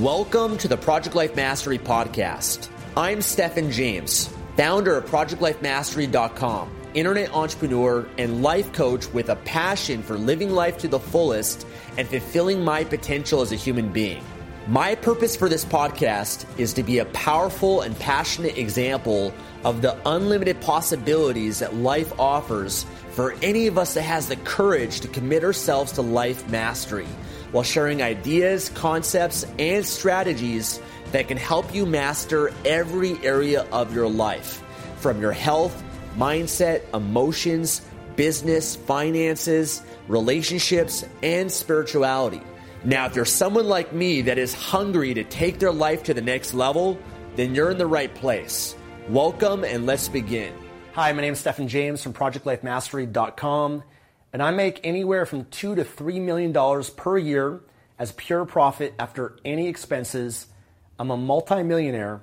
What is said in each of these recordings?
Welcome to the Project Life Mastery Podcast. I'm Stefan James, founder of ProjectLifeMastery.com, internet entrepreneur and life coach with a passion for living life to the fullest and fulfilling my potential as a human being. My purpose for this podcast is to be a powerful and passionate example of the unlimited possibilities that life offers for any of us that has the courage to commit ourselves to life mastery while sharing ideas, concepts, and strategies that can help you master every area of your life from your health, mindset, emotions, business, finances, relationships, and spirituality. Now, if you're someone like me that is hungry to take their life to the next level, then you're in the right place. Welcome and let's begin. Hi, my name is Stefan James from ProjectLifeMastery.com, and I make anywhere from two to three million dollars per year as pure profit after any expenses. I'm a multimillionaire.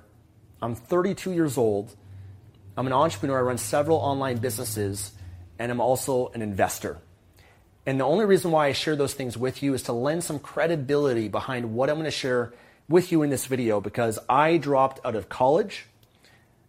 I'm 32 years old. I'm an entrepreneur. I run several online businesses, and I'm also an investor. And the only reason why I share those things with you is to lend some credibility behind what I'm going to share with you in this video because I dropped out of college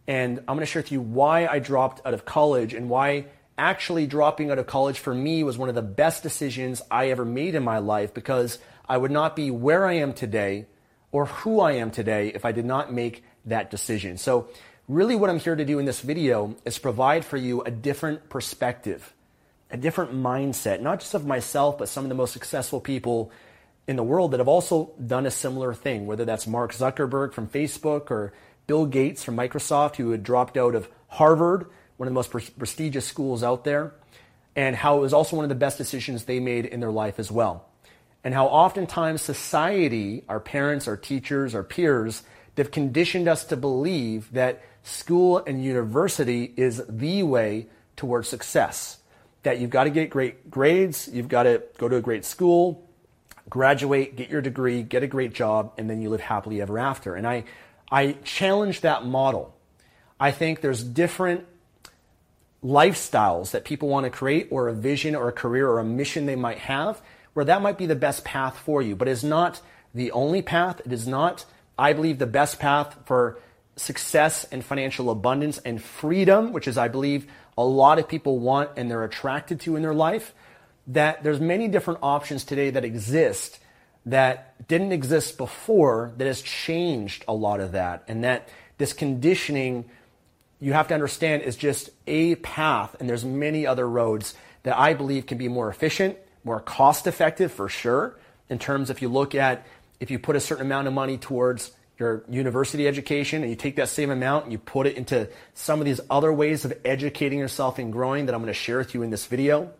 and I'm going to share with you why I dropped out of college and why actually dropping out of college for me was one of the best decisions I ever made in my life because I would not be where I am today or who I am today if I did not make that decision. So really what I'm here to do in this video is provide for you a different perspective a different mindset, not just of myself, but some of the most successful people in the world that have also done a similar thing, whether that's Mark Zuckerberg from Facebook or Bill Gates from Microsoft, who had dropped out of Harvard, one of the most pre- prestigious schools out there, and how it was also one of the best decisions they made in their life as well. And how oftentimes society, our parents, our teachers, our peers, they've conditioned us to believe that school and university is the way towards success that you've got to get great grades, you've got to go to a great school, graduate, get your degree, get a great job, and then you live happily ever after. And I, I challenge that model. I think there's different lifestyles that people want to create, or a vision, or a career, or a mission they might have, where that might be the best path for you. But it's not the only path. It is not, I believe, the best path for success and financial abundance and freedom, which is, I believe, a lot of people want and they're attracted to in their life, that there's many different options today that exist that didn't exist before that has changed a lot of that. And that this conditioning, you have to understand, is just a path, and there's many other roads that I believe can be more efficient, more cost effective for sure, in terms if you look at if you put a certain amount of money towards your university education and you take that same amount and you put it into some of these other ways of educating yourself and growing that I'm going to share with you in this video,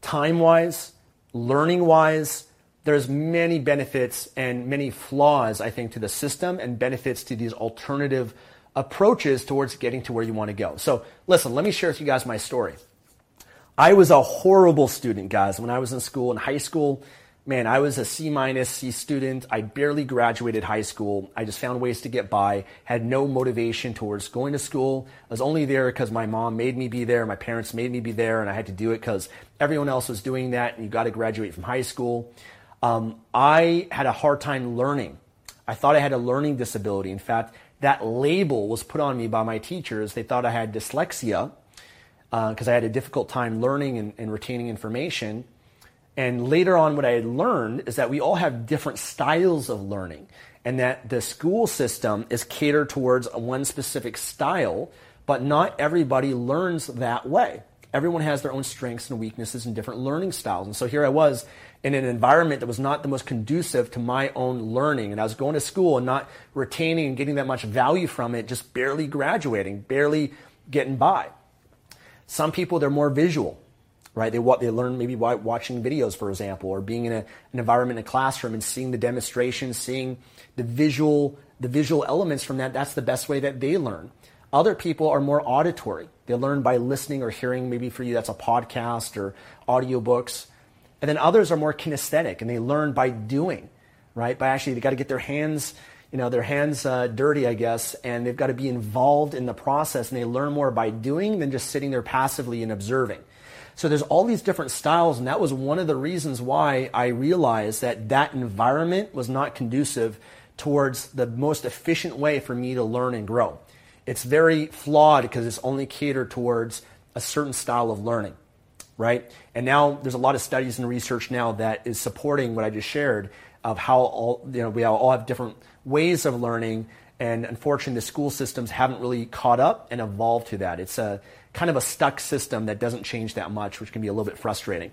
time wise, learning wise, there's many benefits and many flaws, I think, to the system and benefits to these alternative approaches towards getting to where you want to go. So, listen, let me share with you guys my story. I was a horrible student, guys, when I was in school. In high school, man, I was a C minus C student. I barely graduated high school. I just found ways to get by, had no motivation towards going to school. I was only there because my mom made me be there, my parents made me be there, and I had to do it because everyone else was doing that, and you got to graduate from high school. Um, I had a hard time learning. I thought I had a learning disability. In fact, that label was put on me by my teachers. They thought I had dyslexia because uh, I had a difficult time learning and, and retaining information. And later on, what I had learned is that we all have different styles of learning, and that the school system is catered towards one specific style, but not everybody learns that way. Everyone has their own strengths and weaknesses and different learning styles. And so here I was in an environment that was not the most conducive to my own learning. And I was going to school and not retaining and getting that much value from it, just barely graduating, barely getting by. Some people, they're more visual right? They they learn maybe by watching videos, for example, or being in a, an environment in a classroom and seeing the demonstrations, seeing the visual the visual elements from that. That's the best way that they learn. Other people are more auditory. They learn by listening or hearing. Maybe for you that's a podcast or audiobooks. And then others are more kinesthetic and they learn by doing, right? By actually they got to get their hands you know, their hands uh, dirty, I guess, and they've got to be involved in the process, and they learn more by doing than just sitting there passively and observing. So there's all these different styles, and that was one of the reasons why I realized that that environment was not conducive towards the most efficient way for me to learn and grow. It's very flawed because it's only catered towards a certain style of learning, right? And now there's a lot of studies and research now that is supporting what I just shared of how all you know we all have different ways of learning, and unfortunately, the school systems haven't really caught up and evolved to that. It's a kind of a stuck system that doesn't change that much, which can be a little bit frustrating.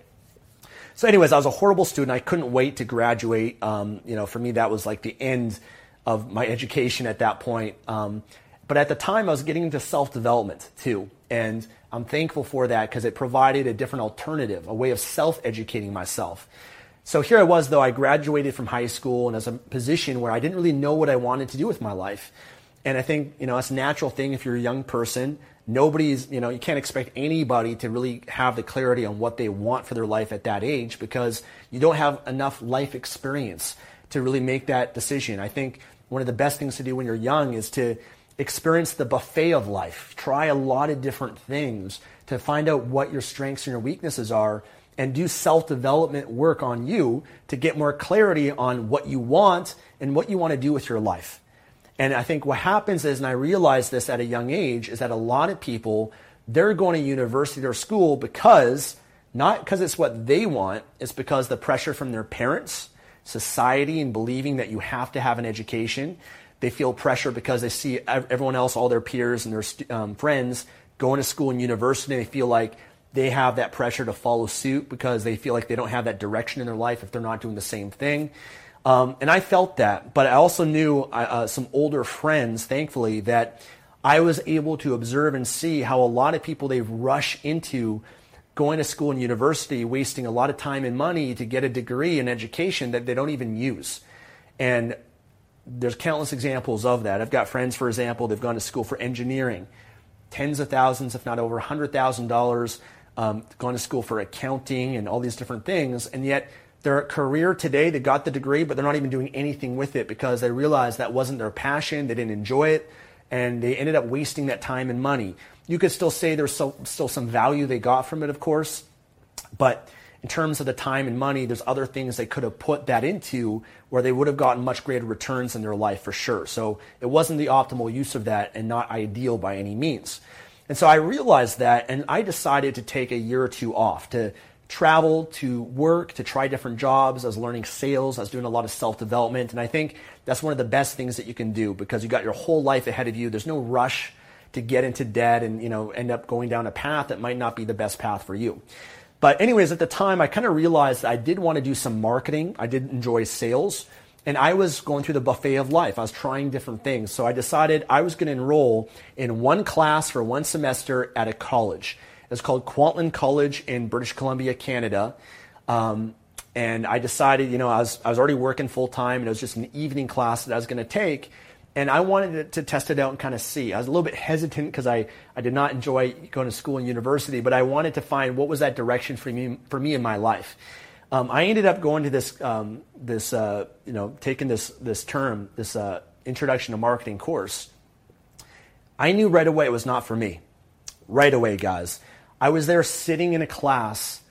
So, anyways, I was a horrible student. I couldn't wait to graduate. Um, you know, for me, that was like the end of my education at that point. Um, but at the time, I was getting into self development too. And I'm thankful for that because it provided a different alternative, a way of self educating myself. So here I was, though, I graduated from high school and as a position where I didn't really know what I wanted to do with my life. And I think, you know, that's a natural thing if you're a young person. Nobody's, you know, you can't expect anybody to really have the clarity on what they want for their life at that age because you don't have enough life experience to really make that decision. I think one of the best things to do when you're young is to experience the buffet of life. Try a lot of different things to find out what your strengths and your weaknesses are and do self development work on you to get more clarity on what you want and what you want to do with your life. And I think what happens is, and I realized this at a young age, is that a lot of people, they're going to university or school because, not because it's what they want, it's because the pressure from their parents, society, and believing that you have to have an education. They feel pressure because they see everyone else, all their peers and their um, friends going to school and university. And they feel like they have that pressure to follow suit because they feel like they don't have that direction in their life if they're not doing the same thing. Um, and I felt that, but I also knew uh, uh, some older friends, thankfully, that I was able to observe and see how a lot of people they rush into going to school and university, wasting a lot of time and money to get a degree in education that they don't even use. And there's countless examples of that. I've got friends, for example, they've gone to school for engineering, tens of thousands, if not over a $100,000 um, gone to school for accounting and all these different things, and yet their career today, they got the degree, but they're not even doing anything with it because they realized that wasn't their passion, they didn't enjoy it, and they ended up wasting that time and money. You could still say there's so, still some value they got from it, of course, but in terms of the time and money, there's other things they could have put that into where they would have gotten much greater returns in their life for sure. So it wasn't the optimal use of that and not ideal by any means. And so I realized that, and I decided to take a year or two off to travel, to work, to try different jobs. I was learning sales, I was doing a lot of self development. And I think that's one of the best things that you can do because you got your whole life ahead of you. There's no rush to get into debt and you know end up going down a path that might not be the best path for you. But anyways, at the time I kind of realized I did want to do some marketing. I did enjoy sales. And I was going through the buffet of life. I was trying different things. So I decided I was going to enroll in one class for one semester at a college. It's called Kwantlen College in British Columbia, Canada. Um, and I decided, you know, I was, I was already working full time and it was just an evening class that I was going to take. And I wanted to test it out and kind of see. I was a little bit hesitant because I, I did not enjoy going to school and university, but I wanted to find what was that direction for me, for me in my life. Um, I ended up going to this, um, this uh, you know, taking this, this term, this uh, introduction to marketing course. I knew right away it was not for me. Right away, guys. I was there sitting in a class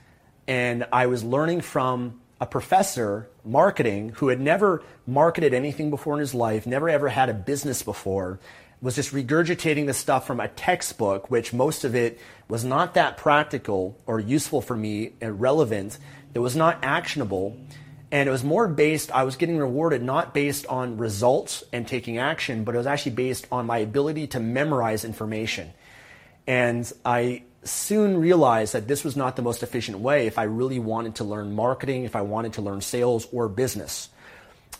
and I was learning from a professor, marketing, who had never marketed anything before in his life, never ever had a business before, was just regurgitating the stuff from a textbook, which most of it was not that practical or useful for me and relevant. It was not actionable. And it was more based, I was getting rewarded not based on results and taking action, but it was actually based on my ability to memorize information. And I soon realized that this was not the most efficient way if I really wanted to learn marketing, if I wanted to learn sales or business.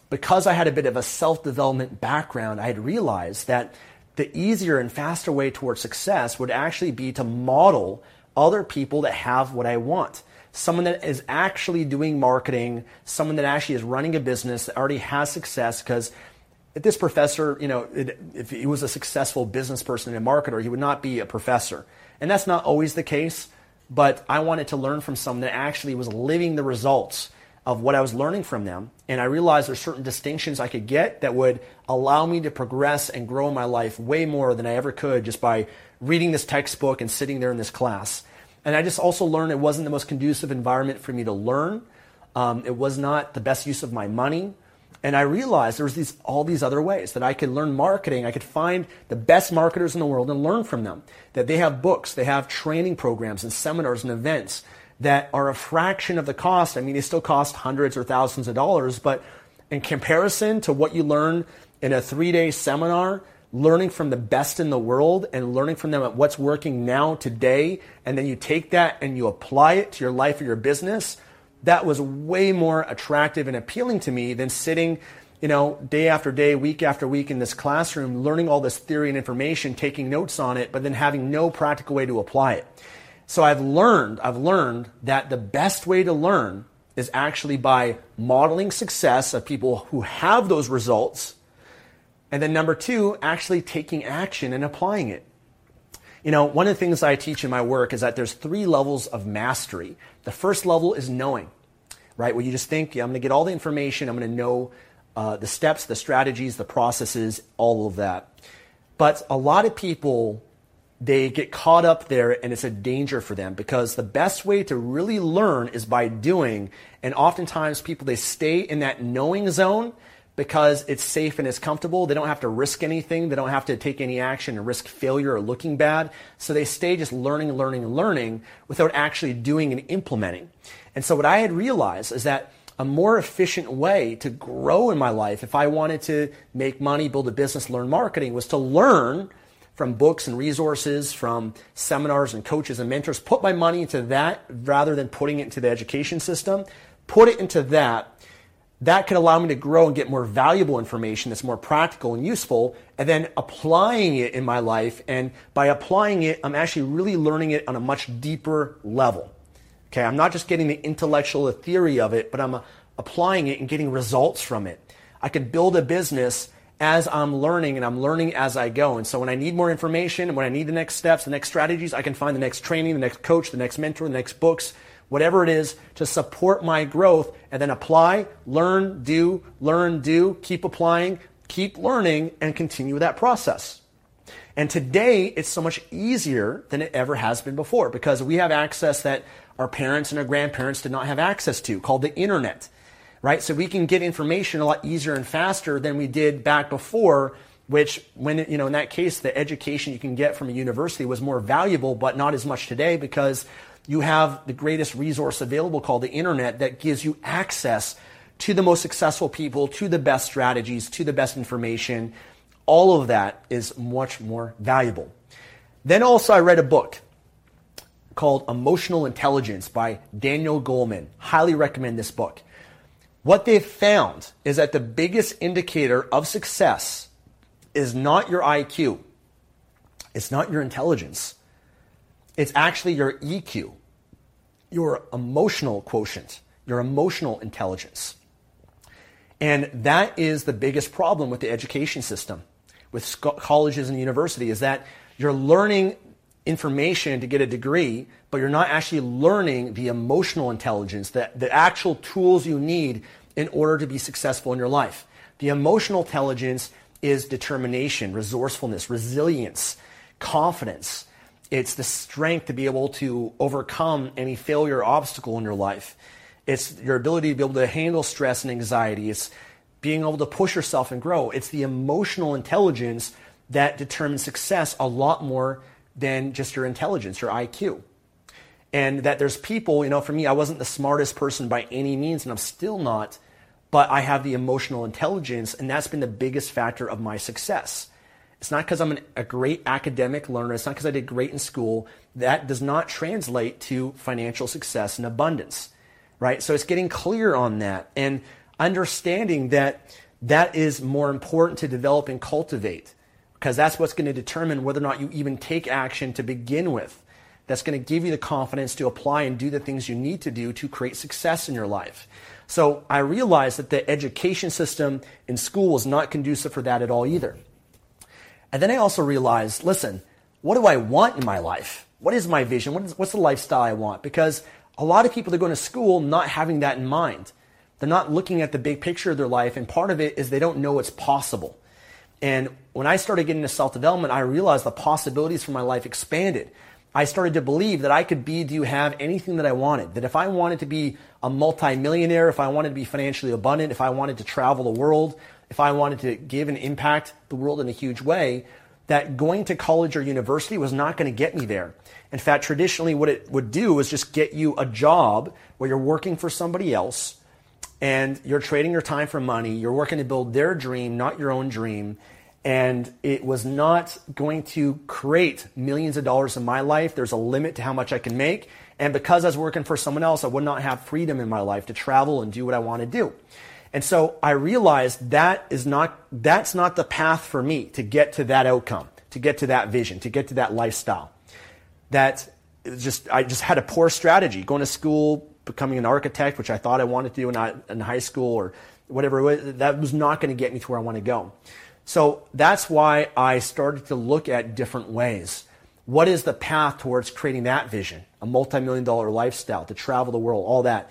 Because I had a bit of a self development background, I had realized that the easier and faster way towards success would actually be to model other people that have what I want. Someone that is actually doing marketing, someone that actually is running a business that already has success because this professor, you know, it, if he was a successful business person and a marketer, he would not be a professor. And that's not always the case, but I wanted to learn from someone that actually was living the results of what I was learning from them. And I realized there's certain distinctions I could get that would allow me to progress and grow in my life way more than I ever could just by reading this textbook and sitting there in this class. And I just also learned it wasn't the most conducive environment for me to learn. Um, it was not the best use of my money. And I realized there was these, all these other ways that I could learn marketing. I could find the best marketers in the world and learn from them. That they have books, they have training programs and seminars and events that are a fraction of the cost. I mean, they still cost hundreds or thousands of dollars, but in comparison to what you learn in a three day seminar, learning from the best in the world and learning from them at what's working now today, and then you take that and you apply it to your life or your business, that was way more attractive and appealing to me than sitting, you know, day after day, week after week in this classroom, learning all this theory and information, taking notes on it, but then having no practical way to apply it. So I've learned, I've learned that the best way to learn is actually by modeling success of people who have those results. And then number two, actually taking action and applying it. You know, one of the things I teach in my work is that there's three levels of mastery. The first level is knowing, right? Where you just think, yeah, I'm going to get all the information, I'm going to know uh, the steps, the strategies, the processes, all of that. But a lot of people, they get caught up there and it's a danger for them because the best way to really learn is by doing. And oftentimes people, they stay in that knowing zone because it's safe and it's comfortable. They don't have to risk anything. They don't have to take any action and risk failure or looking bad. So they stay just learning, learning, learning without actually doing and implementing. And so what I had realized is that a more efficient way to grow in my life, if I wanted to make money, build a business, learn marketing, was to learn from books and resources, from seminars and coaches and mentors, put my money into that rather than putting it into the education system, put it into that that could allow me to grow and get more valuable information that's more practical and useful, and then applying it in my life. And by applying it, I'm actually really learning it on a much deeper level. Okay, I'm not just getting the intellectual theory of it, but I'm uh, applying it and getting results from it. I can build a business as I'm learning and I'm learning as I go. And so when I need more information, when I need the next steps, the next strategies, I can find the next training, the next coach, the next mentor, the next books, whatever it is to support my growth and then apply, learn, do, learn, do, keep applying, keep learning and continue that process. And today it's so much easier than it ever has been before because we have access that our parents and our grandparents did not have access to called the internet. Right? So we can get information a lot easier and faster than we did back before which when you know in that case the education you can get from a university was more valuable but not as much today because you have the greatest resource available called the internet that gives you access to the most successful people, to the best strategies, to the best information. All of that is much more valuable. Then also, I read a book called Emotional Intelligence by Daniel Goleman. Highly recommend this book. What they've found is that the biggest indicator of success is not your IQ, it's not your intelligence. It's actually your EQ, your emotional quotient, your emotional intelligence. And that is the biggest problem with the education system, with colleges and universities, is that you're learning information to get a degree, but you're not actually learning the emotional intelligence, the, the actual tools you need in order to be successful in your life. The emotional intelligence is determination, resourcefulness, resilience, confidence, it's the strength to be able to overcome any failure or obstacle in your life. It's your ability to be able to handle stress and anxiety. It's being able to push yourself and grow. It's the emotional intelligence that determines success a lot more than just your intelligence, your IQ. And that there's people, you know, for me, I wasn't the smartest person by any means, and I'm still not, but I have the emotional intelligence, and that's been the biggest factor of my success. It's not because I'm an, a great academic learner. It's not because I did great in school. That does not translate to financial success and abundance, right? So it's getting clear on that and understanding that that is more important to develop and cultivate because that's what's going to determine whether or not you even take action to begin with. that's going to give you the confidence to apply and do the things you need to do to create success in your life. So I realized that the education system in school was not conducive for that at all either. And then I also realized, listen, what do I want in my life? What is my vision? What is, what's the lifestyle I want? Because a lot of people are going to school not having that in mind. They're not looking at the big picture of their life, and part of it is they don't know it's possible. And when I started getting into self development, I realized the possibilities for my life expanded. I started to believe that I could be, do, have anything that I wanted. That if I wanted to be a multimillionaire, if I wanted to be financially abundant, if I wanted to travel the world, if I wanted to give and impact the world in a huge way, that going to college or university was not going to get me there. In fact, traditionally, what it would do is just get you a job where you're working for somebody else and you're trading your time for money. You're working to build their dream, not your own dream. And it was not going to create millions of dollars in my life. There's a limit to how much I can make. And because I was working for someone else, I would not have freedom in my life to travel and do what I want to do. And so I realized that is not, that's not the path for me to get to that outcome, to get to that vision, to get to that lifestyle. That just, I just had a poor strategy going to school, becoming an architect, which I thought I wanted to do in, in high school or whatever was, that was not going to get me to where I want to go. So that's why I started to look at different ways. What is the path towards creating that vision? A multi-million dollar lifestyle, to travel the world, all that.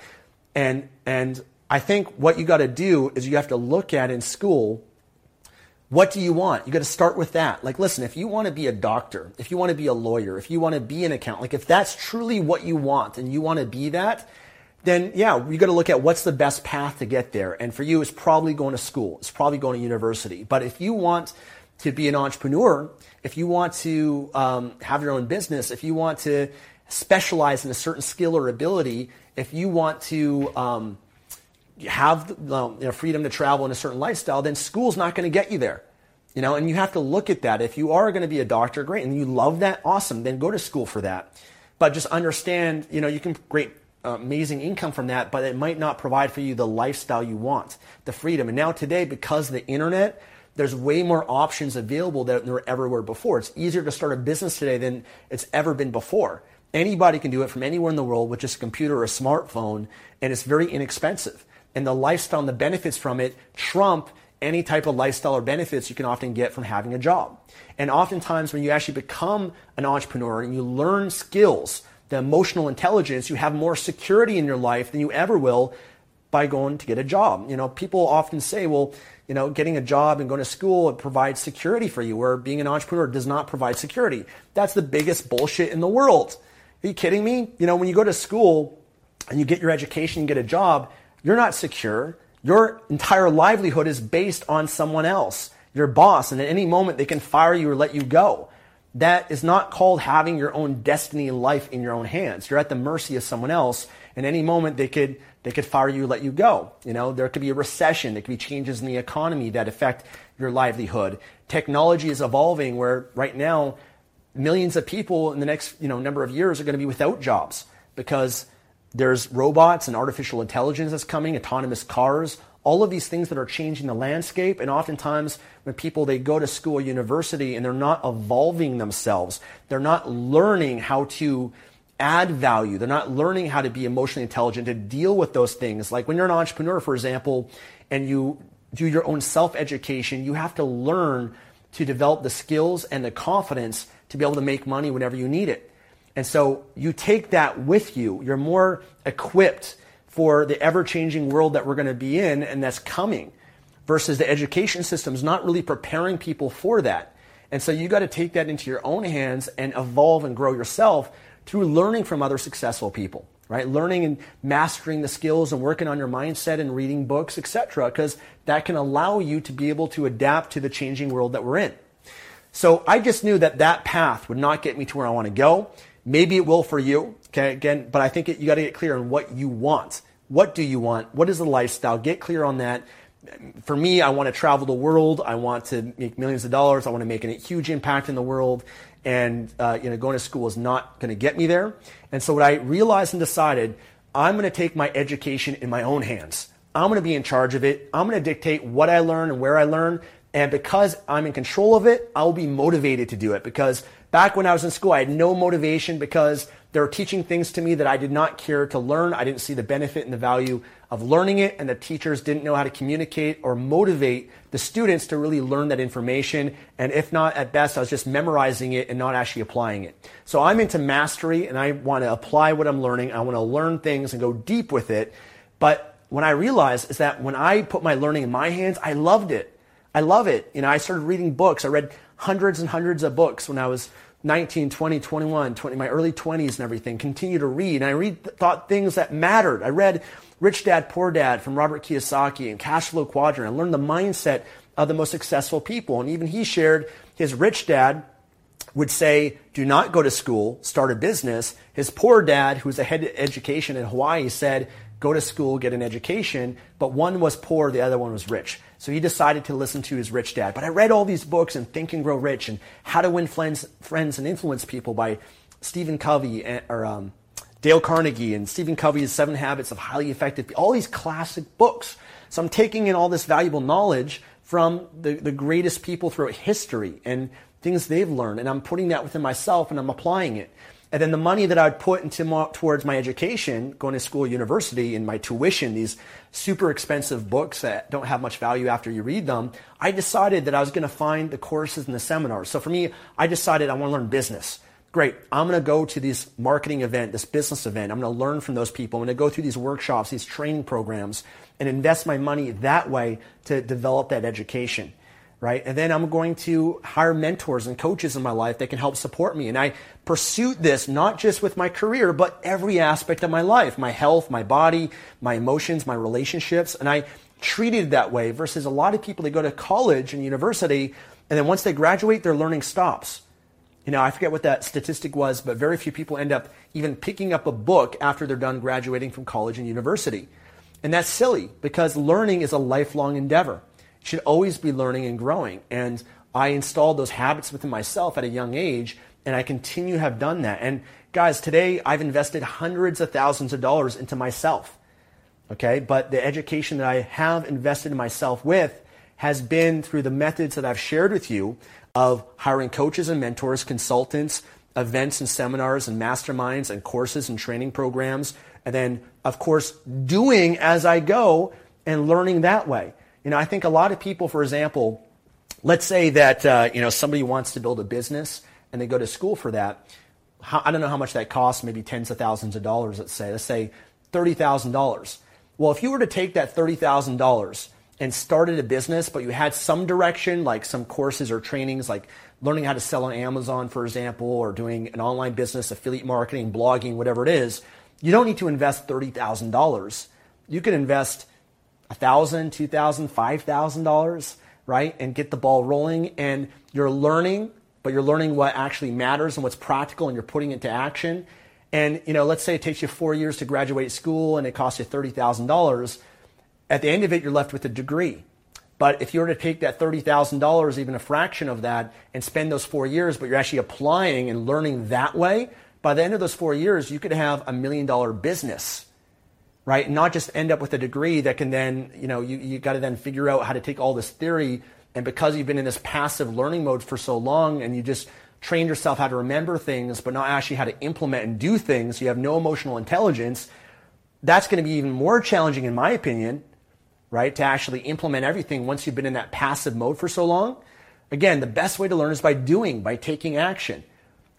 And, and I think what you got to do is you have to look at in school what do you want? You got to start with that. Like, listen, if you want to be a doctor, if you want to be a lawyer, if you want to be an accountant, like if that's truly what you want and you want to be that, then yeah, you got to look at what's the best path to get there. And for you, it's probably going to school. It's probably going to university. But if you want to be an entrepreneur, if you want to um, have your own business, if you want to specialize in a certain skill or ability, if you want to um, have you know, freedom to travel in a certain lifestyle, then school's not going to get you there. You know, and you have to look at that. If you are going to be a doctor, great, and you love that, awesome. Then go to school for that. But just understand, you know, you can create uh, amazing income from that, but it might not provide for you the lifestyle you want, the freedom. And now today, because the internet, there's way more options available than there ever were before. It's easier to start a business today than it's ever been before. Anybody can do it from anywhere in the world with just a computer or a smartphone, and it's very inexpensive. And the lifestyle and the benefits from it trump any type of lifestyle or benefits you can often get from having a job. And oftentimes, when you actually become an entrepreneur and you learn skills the emotional intelligence, you have more security in your life than you ever will by going to get a job. You know, people often say, well, you know, getting a job and going to school it provides security for you, where being an entrepreneur does not provide security. That's the biggest bullshit in the world. Are you kidding me? You know, when you go to school and you get your education and get a job, you're not secure. Your entire livelihood is based on someone else, your boss, and at any moment they can fire you or let you go that is not called having your own destiny in life in your own hands. You're at the mercy of someone else. And any moment, they could they could fire you, let you go. You know, there could be a recession. There could be changes in the economy that affect your livelihood. Technology is evolving where right now, millions of people in the next you know number of years are going to be without jobs because there's robots and artificial intelligence that's coming, autonomous cars, all of these things that are changing the landscape. And oftentimes when people they go to school university and they're not evolving themselves they're not learning how to add value. They're not learning how to be emotionally intelligent to deal with those things. Like when you're an entrepreneur for example and you do your own self-education you have to learn to develop the skills and the confidence to be able to make money whenever you need it and so you take that with you you're more equipped for the ever changing world that we're going to be in and that's coming versus the education system is not really preparing people for that. And so you got to take that into your own hands and evolve and grow yourself through learning from other successful people, right? Learning and mastering the skills and working on your mindset and reading books, etc., because that can allow you to be able to adapt to the changing world that we're in. So I just knew that that path would not get me to where I want to go. Maybe it will for you. Okay, again, but I think it, you got to get clear on what you want. What do you want? What is the lifestyle? Get clear on that. For me, I want to travel the world. I want to make millions of dollars. I want to make a huge impact in the world. And uh, you know, going to school is not going to get me there. And so, what I realized and decided, I'm going to take my education in my own hands. I'm going to be in charge of it. I'm going to dictate what I learn and where I learn. And because I'm in control of it, I'll be motivated to do it because back when I was in school, I had no motivation because they were teaching things to me that I did not care to learn. I didn't see the benefit and the value of learning it, and the teachers didn't know how to communicate or motivate the students to really learn that information. And if not, at best, I was just memorizing it and not actually applying it. So I'm into mastery and I want to apply what I'm learning. I want to learn things and go deep with it. But what I realized is that when I put my learning in my hands, I loved it. I love it. You know, I started reading books. I read hundreds and hundreds of books when I was 19, 20, 21, 20, my early 20s and everything. Continue to read. And I read, thought things that mattered. I read Rich Dad, Poor Dad from Robert Kiyosaki and Cash Flow Quadrant. I learned the mindset of the most successful people. And even he shared his rich dad would say, do not go to school, start a business. His poor dad, who was a head of education in Hawaii, said, go to school, get an education. But one was poor, the other one was rich. So he decided to listen to his rich dad. But I read all these books and Think and Grow Rich and How to Win Friends, Friends and Influence People by Stephen Covey or um, Dale Carnegie and Stephen Covey's Seven Habits of Highly Effective People, all these classic books. So I'm taking in all this valuable knowledge from the, the greatest people throughout history and things they've learned. And I'm putting that within myself and I'm applying it. And then the money that I would put into towards my education, going to school, university, and my tuition, these super expensive books that don't have much value after you read them, I decided that I was going to find the courses and the seminars. So for me, I decided I want to learn business. Great. I'm going to go to this marketing event, this business event. I'm going to learn from those people. I'm going to go through these workshops, these training programs, and invest my money that way to develop that education right? And then I'm going to hire mentors and coaches in my life that can help support me. And I pursued this not just with my career, but every aspect of my life, my health, my body, my emotions, my relationships. And I treated that way versus a lot of people, that go to college and university, and then once they graduate, their learning stops. You know, I forget what that statistic was, but very few people end up even picking up a book after they're done graduating from college and university. And that's silly because learning is a lifelong endeavor should always be learning and growing. And I installed those habits within myself at a young age, and I continue to have done that. And guys, today I've invested hundreds of thousands of dollars into myself. Okay, but the education that I have invested in myself with has been through the methods that I've shared with you of hiring coaches and mentors, consultants, events and seminars and masterminds and courses and training programs. And then, of course, doing as I go and learning that way. You know, I think a lot of people, for example, let's say that uh, you know somebody wants to build a business and they go to school for that. How, I don't know how much that costs, maybe tens of thousands of dollars. Let's say, let's say thirty thousand dollars. Well, if you were to take that thirty thousand dollars and started a business, but you had some direction, like some courses or trainings, like learning how to sell on Amazon, for example, or doing an online business, affiliate marketing, blogging, whatever it is, you don't need to invest thirty thousand dollars. You can invest $1,000, $2,000, $5,000, right? And get the ball rolling. And you're learning, but you're learning what actually matters and what's practical and you're putting it to action. And, you know, let's say it takes you four years to graduate school and it costs you $30,000. At the end of it, you're left with a degree. But if you were to take that $30,000, even a fraction of that, and spend those four years, but you're actually applying and learning that way, by the end of those four years, you could have a million dollar business right? And not just end up with a degree that can then, you know, you, you got to then figure out how to take all this theory. And because you've been in this passive learning mode for so long and you just trained yourself how to remember things, but not actually how to implement and do things, you have no emotional intelligence, that's going to be even more challenging, in my opinion, right? To actually implement everything once you've been in that passive mode for so long. Again, the best way to learn is by doing, by taking action,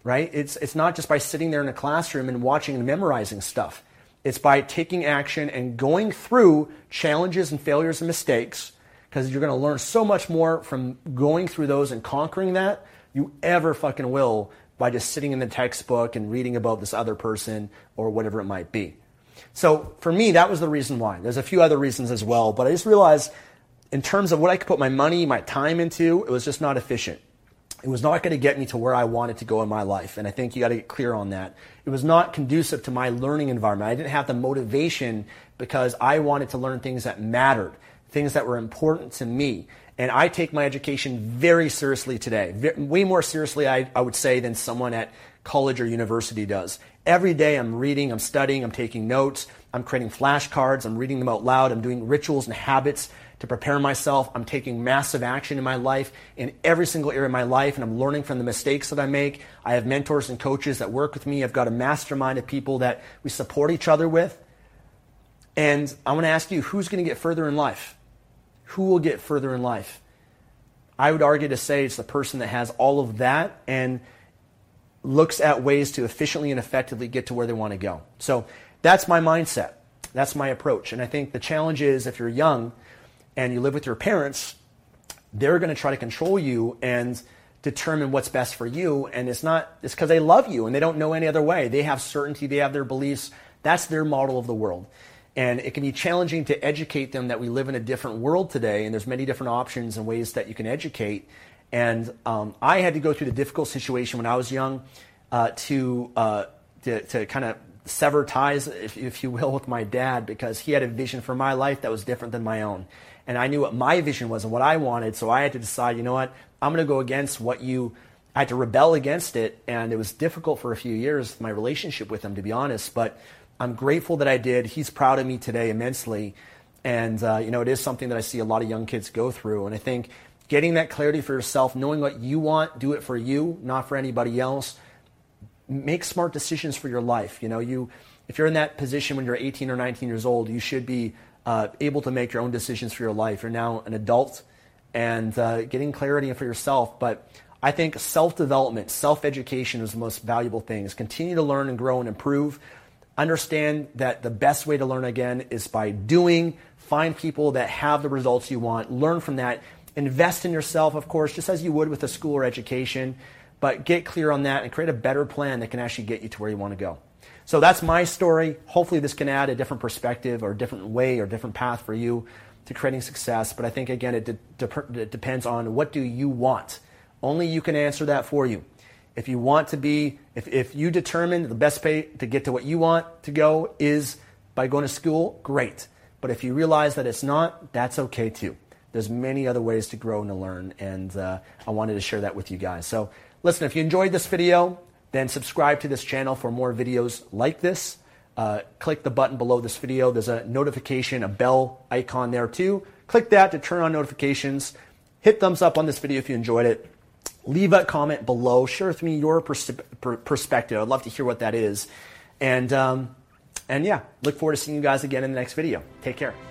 right? It's, it's not just by sitting there in a classroom and watching and memorizing stuff. It's by taking action and going through challenges and failures and mistakes because you're going to learn so much more from going through those and conquering that you ever fucking will by just sitting in the textbook and reading about this other person or whatever it might be. So for me, that was the reason why. There's a few other reasons as well, but I just realized in terms of what I could put my money, my time into, it was just not efficient. It was not going to get me to where I wanted to go in my life. And I think you got to get clear on that. It was not conducive to my learning environment. I didn't have the motivation because I wanted to learn things that mattered, things that were important to me. And I take my education very seriously today, way more seriously, I, I would say, than someone at college or university does. Every day I'm reading, I'm studying, I'm taking notes, I'm creating flashcards, I'm reading them out loud, I'm doing rituals and habits to prepare myself. I'm taking massive action in my life, in every single area of my life, and I'm learning from the mistakes that I make. I have mentors and coaches that work with me. I've got a mastermind of people that we support each other with. And I want to ask you who's going to get further in life? Who will get further in life? I would argue to say it's the person that has all of that and looks at ways to efficiently and effectively get to where they want to go. So that's my mindset. That's my approach. And I think the challenge is if you're young and you live with your parents, they're going to try to control you and determine what's best for you. And it's not, it's because they love you and they don't know any other way. They have certainty, they have their beliefs. That's their model of the world. And it can be challenging to educate them that we live in a different world today and there's many different options and ways that you can educate. And um, I had to go through the difficult situation when I was young uh, to, uh, to, to kind of sever ties, if, if you will, with my dad because he had a vision for my life that was different than my own. And I knew what my vision was and what I wanted. So I had to decide, you know what, I'm going to go against what you, I had to rebel against it. And it was difficult for a few years, my relationship with him, to be honest. But I'm grateful that I did. He's proud of me today immensely. And, uh, you know, it is something that I see a lot of young kids go through. And I think getting that clarity for yourself, knowing what you want, do it for you, not for anybody else make smart decisions for your life. You know, you if you're in that position when you're 18 or 19 years old, you should be uh, able to make your own decisions for your life. You're now an adult and uh, getting clarity for yourself. But I think self-development, self-education is the most valuable things. Continue to learn and grow and improve. Understand that the best way to learn again is by doing. Find people that have the results you want. Learn from that. Invest in yourself, of course, just as you would with a school or education but get clear on that and create a better plan that can actually get you to where you want to go. So that's my story. Hopefully, this can add a different perspective or a different way or different path for you to creating success. But I think, again, it, de- it depends on what do you want. Only you can answer that for you. If you want to be, if, if you determine the best way to get to what you want to go is by going to school, great. But if you realize that it's not, that's okay too. There's many other ways to grow and to learn, and uh, I wanted to share that with you guys. So Listen, if you enjoyed this video, then subscribe to this channel for more videos like this. Uh, click the button below this video. There's a notification, a bell icon there too. Click that to turn on notifications. Hit thumbs up on this video if you enjoyed it. Leave a comment below. Share with me your pers- per- perspective. I'd love to hear what that is. And, um, and yeah, look forward to seeing you guys again in the next video. Take care.